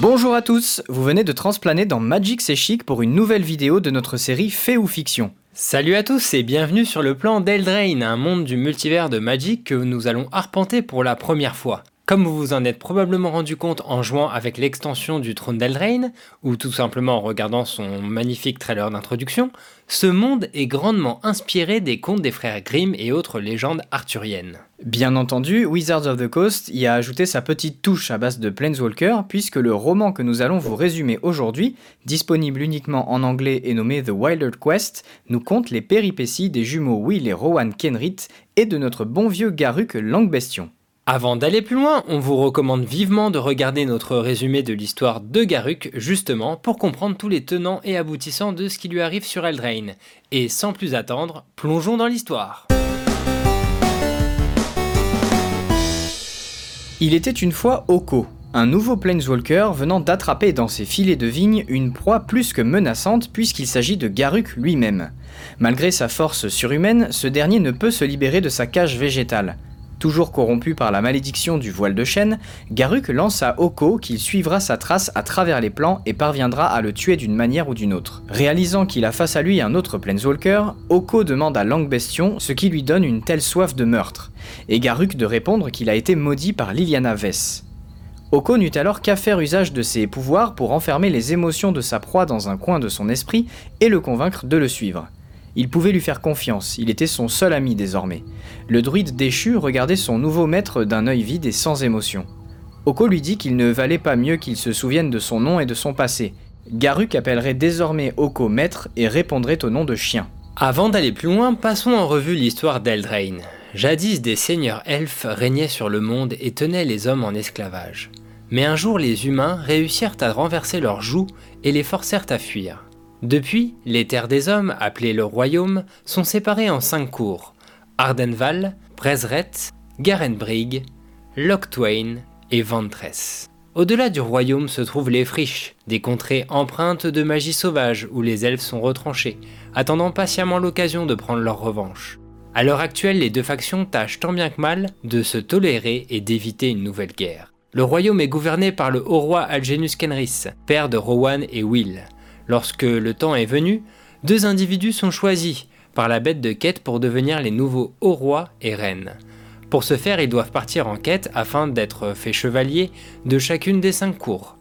Bonjour à tous, vous venez de transplaner dans Magic C'est Chic pour une nouvelle vidéo de notre série Fait ou Fiction. Salut à tous et bienvenue sur le plan d'Eldraine, un monde du multivers de Magic que nous allons arpenter pour la première fois. Comme vous vous en êtes probablement rendu compte en jouant avec l'extension du trône d'Eldraine, ou tout simplement en regardant son magnifique trailer d'introduction, ce monde est grandement inspiré des contes des frères Grimm et autres légendes arthuriennes. Bien entendu, Wizards of the Coast y a ajouté sa petite touche à base de Planeswalker, puisque le roman que nous allons vous résumer aujourd'hui, disponible uniquement en anglais et nommé The Wilder Quest, nous conte les péripéties des jumeaux Will et Rowan Kenrit et de notre bon vieux Garuk Langbestion. Avant d'aller plus loin, on vous recommande vivement de regarder notre résumé de l'histoire de Garuk, justement pour comprendre tous les tenants et aboutissants de ce qui lui arrive sur Eldraine. Et sans plus attendre, plongeons dans l'histoire. Il était une fois Oko, un nouveau Planeswalker venant d'attraper dans ses filets de vigne une proie plus que menaçante puisqu'il s'agit de Garuk lui-même. Malgré sa force surhumaine, ce dernier ne peut se libérer de sa cage végétale. Toujours corrompu par la malédiction du voile de chêne, Garuk lance à Oko qu'il suivra sa trace à travers les plans et parviendra à le tuer d'une manière ou d'une autre. Réalisant qu'il a face à lui un autre Planeswalker, Oko demande à Langbestion ce qui lui donne une telle soif de meurtre, et Garuk de répondre qu'il a été maudit par Liliana Vess. Oko n'eut alors qu'à faire usage de ses pouvoirs pour enfermer les émotions de sa proie dans un coin de son esprit et le convaincre de le suivre. Il pouvait lui faire confiance, il était son seul ami désormais. Le druide déchu regardait son nouveau maître d'un œil vide et sans émotion. Oko lui dit qu'il ne valait pas mieux qu'il se souvienne de son nom et de son passé. Garuk appellerait désormais Oko maître et répondrait au nom de chien. Avant d'aller plus loin, passons en revue l'histoire d'Eldraine. Jadis, des seigneurs elfes régnaient sur le monde et tenaient les hommes en esclavage. Mais un jour, les humains réussirent à renverser leurs joues et les forcèrent à fuir. Depuis, les terres des hommes, appelées le royaume, sont séparées en cinq cours Ardenval, Brezret, Garenbrig, Loctwain et Ventress. Au-delà du royaume se trouvent les friches, des contrées empreintes de magie sauvage où les elfes sont retranchés, attendant patiemment l'occasion de prendre leur revanche. À l'heure actuelle, les deux factions tâchent tant bien que mal de se tolérer et d'éviter une nouvelle guerre. Le royaume est gouverné par le haut roi Algenus Kenris, père de Rowan et Will, Lorsque le temps est venu, deux individus sont choisis par la bête de quête pour devenir les nouveaux hauts rois et reines. Pour ce faire, ils doivent partir en quête afin d'être faits chevaliers de chacune des cinq cours.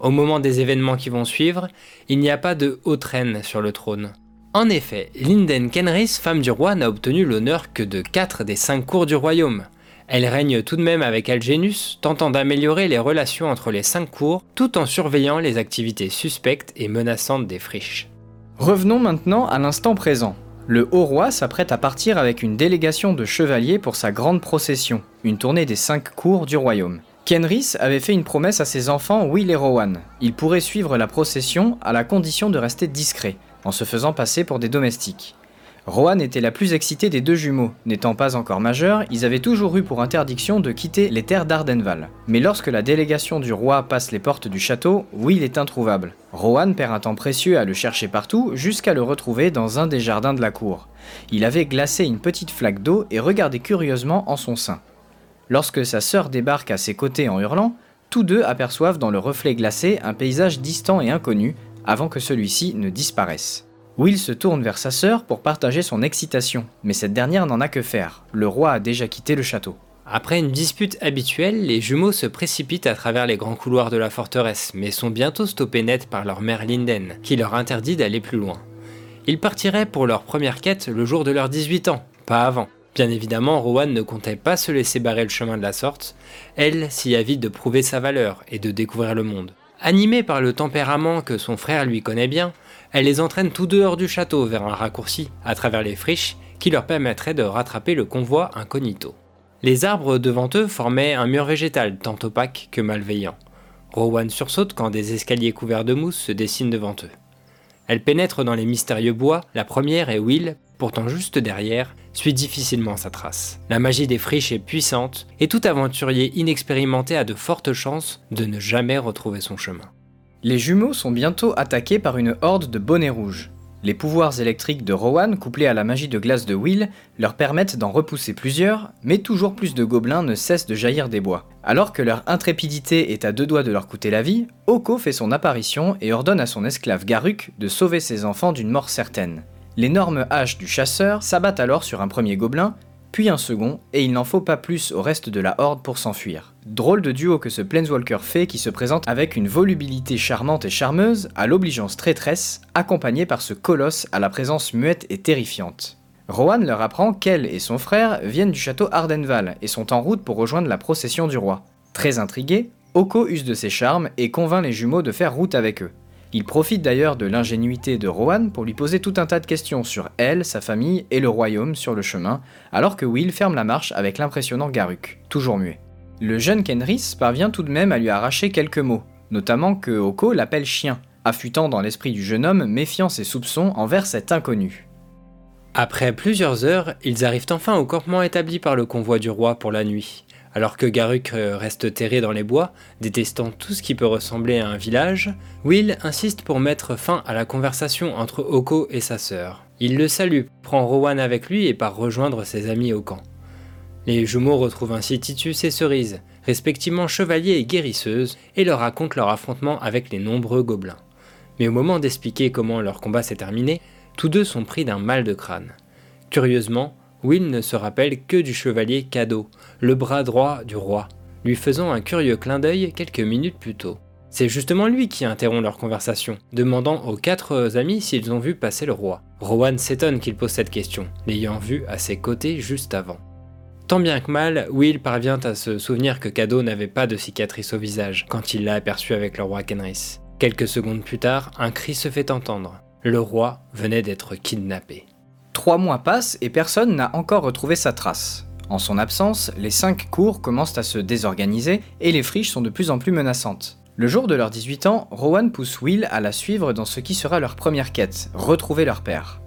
Au moment des événements qui vont suivre, il n'y a pas de haute reine sur le trône. En effet, Linden Kenris, femme du roi, n'a obtenu l'honneur que de quatre des cinq cours du royaume. Elle règne tout de même avec Algenus, tentant d'améliorer les relations entre les cinq cours, tout en surveillant les activités suspectes et menaçantes des friches. Revenons maintenant à l'instant présent. Le haut roi s'apprête à partir avec une délégation de chevaliers pour sa grande procession, une tournée des cinq cours du royaume. Kenris avait fait une promesse à ses enfants Will et Rowan. Ils pourraient suivre la procession à la condition de rester discrets, en se faisant passer pour des domestiques. Rohan était la plus excitée des deux jumeaux. N'étant pas encore majeurs, ils avaient toujours eu pour interdiction de quitter les terres d'Ardenval. Mais lorsque la délégation du roi passe les portes du château, Will est introuvable. Rohan perd un temps précieux à le chercher partout jusqu'à le retrouver dans un des jardins de la cour. Il avait glacé une petite flaque d'eau et regardait curieusement en son sein. Lorsque sa sœur débarque à ses côtés en hurlant, tous deux aperçoivent dans le reflet glacé un paysage distant et inconnu avant que celui-ci ne disparaisse. Will se tourne vers sa sœur pour partager son excitation, mais cette dernière n'en a que faire. Le roi a déjà quitté le château. Après une dispute habituelle, les jumeaux se précipitent à travers les grands couloirs de la forteresse, mais sont bientôt stoppés net par leur mère Linden, qui leur interdit d'aller plus loin. Ils partiraient pour leur première quête le jour de leurs 18 ans, pas avant. Bien évidemment, Rowan ne comptait pas se laisser barrer le chemin de la sorte, elle s'y avide de prouver sa valeur et de découvrir le monde. Animée par le tempérament que son frère lui connaît bien, elle les entraîne tout dehors du château vers un raccourci à travers les friches qui leur permettrait de rattraper le convoi incognito. Les arbres devant eux formaient un mur végétal tant opaque que malveillant. Rowan sursaute quand des escaliers couverts de mousse se dessinent devant eux. Elle pénètre dans les mystérieux bois, la première est Will, pourtant juste derrière, suit difficilement sa trace. La magie des friches est puissante, et tout aventurier inexpérimenté a de fortes chances de ne jamais retrouver son chemin. Les jumeaux sont bientôt attaqués par une horde de bonnets rouges. Les pouvoirs électriques de Rowan, couplés à la magie de glace de Will, leur permettent d'en repousser plusieurs, mais toujours plus de gobelins ne cessent de jaillir des bois. Alors que leur intrépidité est à deux doigts de leur coûter la vie, Oko fait son apparition et ordonne à son esclave Garuk de sauver ses enfants d'une mort certaine. L'énorme hache du chasseur s'abat alors sur un premier gobelin, puis un second, et il n'en faut pas plus au reste de la horde pour s'enfuir. Drôle de duo que ce Planeswalker fait qui se présente avec une volubilité charmante et charmeuse, à l'obligeance traîtresse, accompagné par ce colosse à la présence muette et terrifiante. Rohan leur apprend qu'elle et son frère viennent du château Ardenval et sont en route pour rejoindre la procession du roi. Très intrigué, Oko use de ses charmes et convainc les jumeaux de faire route avec eux. Il profite d'ailleurs de l'ingénuité de Rohan pour lui poser tout un tas de questions sur elle, sa famille et le royaume sur le chemin, alors que Will ferme la marche avec l'impressionnant Garuk, toujours muet. Le jeune Kenris parvient tout de même à lui arracher quelques mots, notamment que Oko l'appelle chien, affûtant dans l'esprit du jeune homme méfiance et soupçons envers cet inconnu. Après plusieurs heures, ils arrivent enfin au campement établi par le convoi du roi pour la nuit. Alors que Garuk euh, reste terré dans les bois, détestant tout ce qui peut ressembler à un village, Will insiste pour mettre fin à la conversation entre Oko et sa sœur. Il le salue, prend Rowan avec lui et part rejoindre ses amis au camp. Les jumeaux retrouvent ainsi Titus et Cerise, respectivement chevaliers et guérisseuses, et leur racontent leur affrontement avec les nombreux gobelins. Mais au moment d'expliquer comment leur combat s'est terminé, tous deux sont pris d'un mal de crâne. Curieusement, Will ne se rappelle que du chevalier Cadeau, le bras droit du roi, lui faisant un curieux clin d'œil quelques minutes plus tôt. C'est justement lui qui interrompt leur conversation, demandant aux quatre amis s'ils ont vu passer le roi. Rowan s'étonne qu'il pose cette question, l'ayant vu à ses côtés juste avant. Tant bien que mal, Will parvient à se souvenir que Cadeau n'avait pas de cicatrice au visage quand il l'a aperçu avec le roi Kenris. Quelques secondes plus tard, un cri se fait entendre. Le roi venait d'être kidnappé. Trois mois passent et personne n'a encore retrouvé sa trace. En son absence, les cinq cours commencent à se désorganiser et les friches sont de plus en plus menaçantes. Le jour de leurs 18 ans, Rowan pousse Will à la suivre dans ce qui sera leur première quête, retrouver leur père.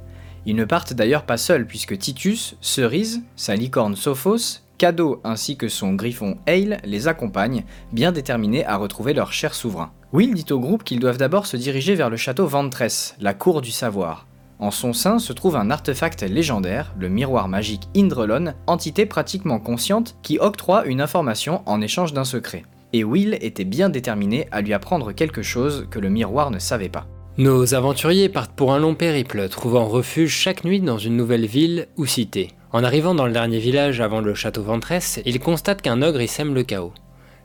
Ils ne partent d'ailleurs pas seuls puisque Titus, Cerise, sa licorne Sophos, Cadeau ainsi que son griffon Hale les accompagnent, bien déterminés à retrouver leur cher souverain. Will dit au groupe qu'ils doivent d'abord se diriger vers le château Ventress, la cour du savoir. En son sein se trouve un artefact légendaire, le miroir magique Indrelon, entité pratiquement consciente qui octroie une information en échange d'un secret. Et Will était bien déterminé à lui apprendre quelque chose que le miroir ne savait pas. Nos aventuriers partent pour un long périple, trouvant refuge chaque nuit dans une nouvelle ville ou cité. En arrivant dans le dernier village avant le château Ventress, ils constatent qu'un ogre y sème le chaos.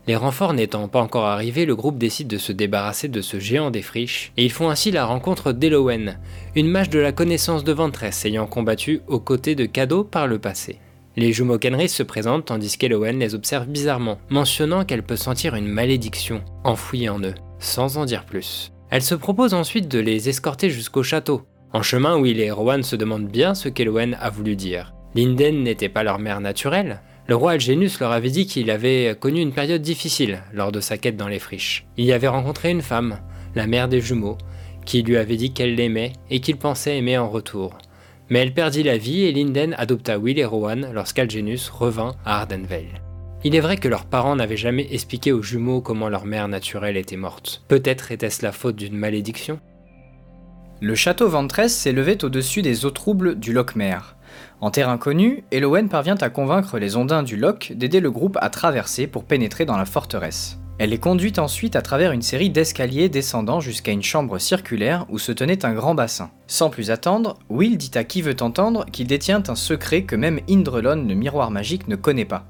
Les renforts n'étant pas encore arrivés, le groupe décide de se débarrasser de ce géant des friches, et ils font ainsi la rencontre d'Elowen, une mage de la connaissance de Ventress ayant combattu aux côtés de Cadeau par le passé. Les jumeaux Kenris se présentent tandis qu'Elowen les observe bizarrement, mentionnant qu'elle peut sentir une malédiction enfouie en eux, sans en dire plus. Elle se propose ensuite de les escorter jusqu'au château. En chemin, Will et Rowan se demandent bien ce qu'Elowen a voulu dire. Linden n'était pas leur mère naturelle, le roi Algénus leur avait dit qu'il avait connu une période difficile lors de sa quête dans les friches. Il y avait rencontré une femme, la mère des jumeaux, qui lui avait dit qu'elle l'aimait et qu'il pensait aimer en retour. Mais elle perdit la vie et Linden adopta Will et Rowan lorsqu'Algénus revint à Ardenvale. Il est vrai que leurs parents n'avaient jamais expliqué aux jumeaux comment leur mère naturelle était morte. Peut-être était-ce la faute d'une malédiction? Le château Ventress s'élevait au-dessus des eaux troubles du Lochmer. En terre inconnue, Elowen parvient à convaincre les ondins du Loch d'aider le groupe à traverser pour pénétrer dans la forteresse. Elle est conduite ensuite à travers une série d'escaliers descendant jusqu'à une chambre circulaire où se tenait un grand bassin. Sans plus attendre, Will dit à qui veut entendre qu'il détient un secret que même Indrelon, le miroir magique, ne connaît pas.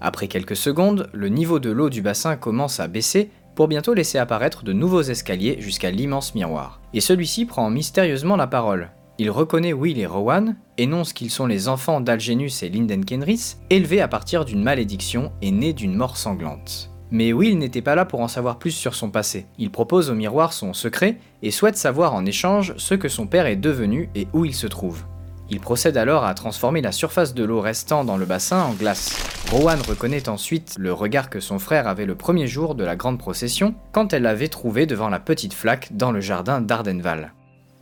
Après quelques secondes, le niveau de l'eau du bassin commence à baisser pour bientôt laisser apparaître de nouveaux escaliers jusqu'à l'immense miroir. Et celui-ci prend mystérieusement la parole, il reconnaît Will et Rowan, énonce qu'ils sont les enfants d'Algenus et Linden Kenris, élevés à partir d'une malédiction et nés d'une mort sanglante. Mais Will n'était pas là pour en savoir plus sur son passé. Il propose au miroir son secret et souhaite savoir en échange ce que son père est devenu et où il se trouve. Il procède alors à transformer la surface de l'eau restant dans le bassin en glace. Rowan reconnaît ensuite le regard que son frère avait le premier jour de la grande procession, quand elle l'avait trouvé devant la petite flaque dans le jardin d'Ardenval.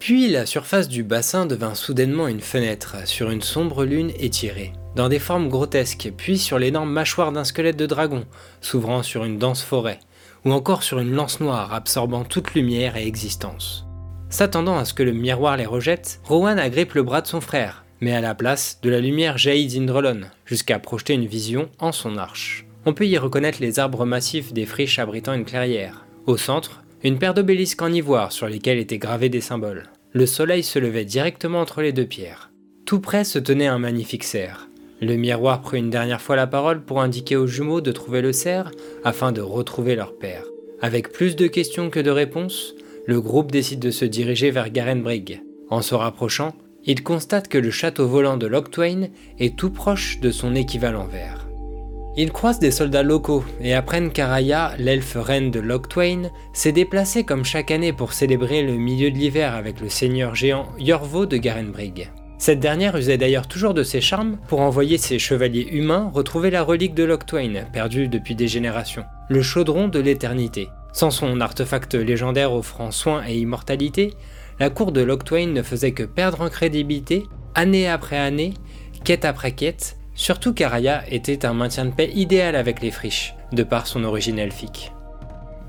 Puis la surface du bassin devint soudainement une fenêtre sur une sombre lune étirée, dans des formes grotesques, puis sur l'énorme mâchoire d'un squelette de dragon, s'ouvrant sur une dense forêt, ou encore sur une lance noire absorbant toute lumière et existence. S'attendant à ce que le miroir les rejette, Rowan agrippe le bras de son frère, mais à la place, de la lumière jaillit d'Indrelon, jusqu'à projeter une vision en son arche. On peut y reconnaître les arbres massifs des friches abritant une clairière. Au centre, une paire d'obélisques en ivoire sur lesquels étaient gravés des symboles. Le soleil se levait directement entre les deux pierres. Tout près se tenait un magnifique cerf. Le miroir prit une dernière fois la parole pour indiquer aux jumeaux de trouver le cerf afin de retrouver leur père. Avec plus de questions que de réponses, le groupe décide de se diriger vers Garenbrig. En se rapprochant, il constate que le château volant de Locktwain est tout proche de son équivalent vert. Ils croisent des soldats locaux et apprennent qu'Araya, l'elfe reine de Locktwain, s'est déplacée comme chaque année pour célébrer le milieu de l'hiver avec le seigneur géant Yorvo de Garenbrig. Cette dernière usait d'ailleurs toujours de ses charmes pour envoyer ses chevaliers humains retrouver la relique de Locktwain, perdue depuis des générations, le chaudron de l'éternité. Sans son artefact légendaire offrant soin et immortalité, la cour de Locktwain ne faisait que perdre en crédibilité, année après année, quête après quête, surtout qu'Araya était un maintien de paix idéal avec les friches, de par son origine elfique.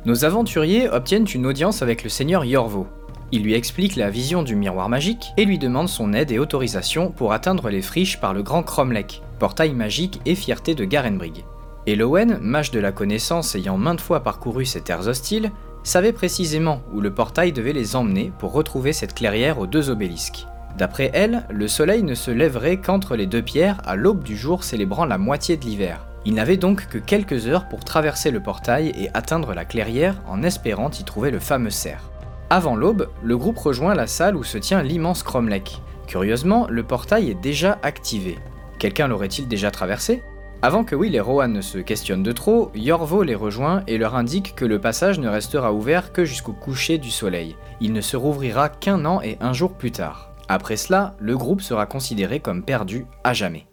Nos aventuriers obtiennent une audience avec le seigneur Yorvo. Il lui explique la vision du miroir magique et lui demande son aide et autorisation pour atteindre les friches par le grand Cromlech, portail magique et fierté de Garenbrig. Elowen, mage de la connaissance ayant maintes fois parcouru ces terres hostiles, savait précisément où le portail devait les emmener pour retrouver cette clairière aux deux obélisques. D'après elle, le soleil ne se lèverait qu'entre les deux pierres à l'aube du jour célébrant la moitié de l'hiver. Il n'avait donc que quelques heures pour traverser le portail et atteindre la clairière en espérant y trouver le fameux cerf. Avant l'aube, le groupe rejoint la salle où se tient l'immense Cromlech. Curieusement, le portail est déjà activé. Quelqu'un l'aurait-il déjà traversé? Avant que Will et Rowan ne se questionnent de trop, Yorvo les rejoint et leur indique que le passage ne restera ouvert que jusqu'au coucher du soleil. Il ne se rouvrira qu'un an et un jour plus tard. Après cela, le groupe sera considéré comme perdu à jamais.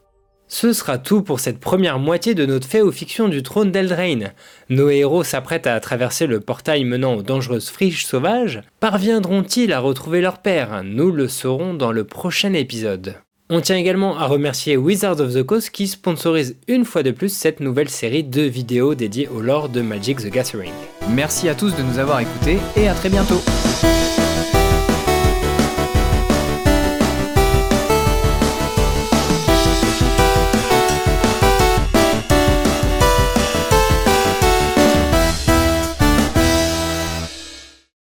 Ce sera tout pour cette première moitié de notre fictions du trône d'Eldraine. Nos héros s'apprêtent à traverser le portail menant aux dangereuses friches sauvages. Parviendront-ils à retrouver leur père? Nous le saurons dans le prochain épisode. On tient également à remercier Wizards of the Coast qui sponsorise une fois de plus cette nouvelle série de vidéos dédiées au lore de Magic the Gathering. Merci à tous de nous avoir écoutés et à très bientôt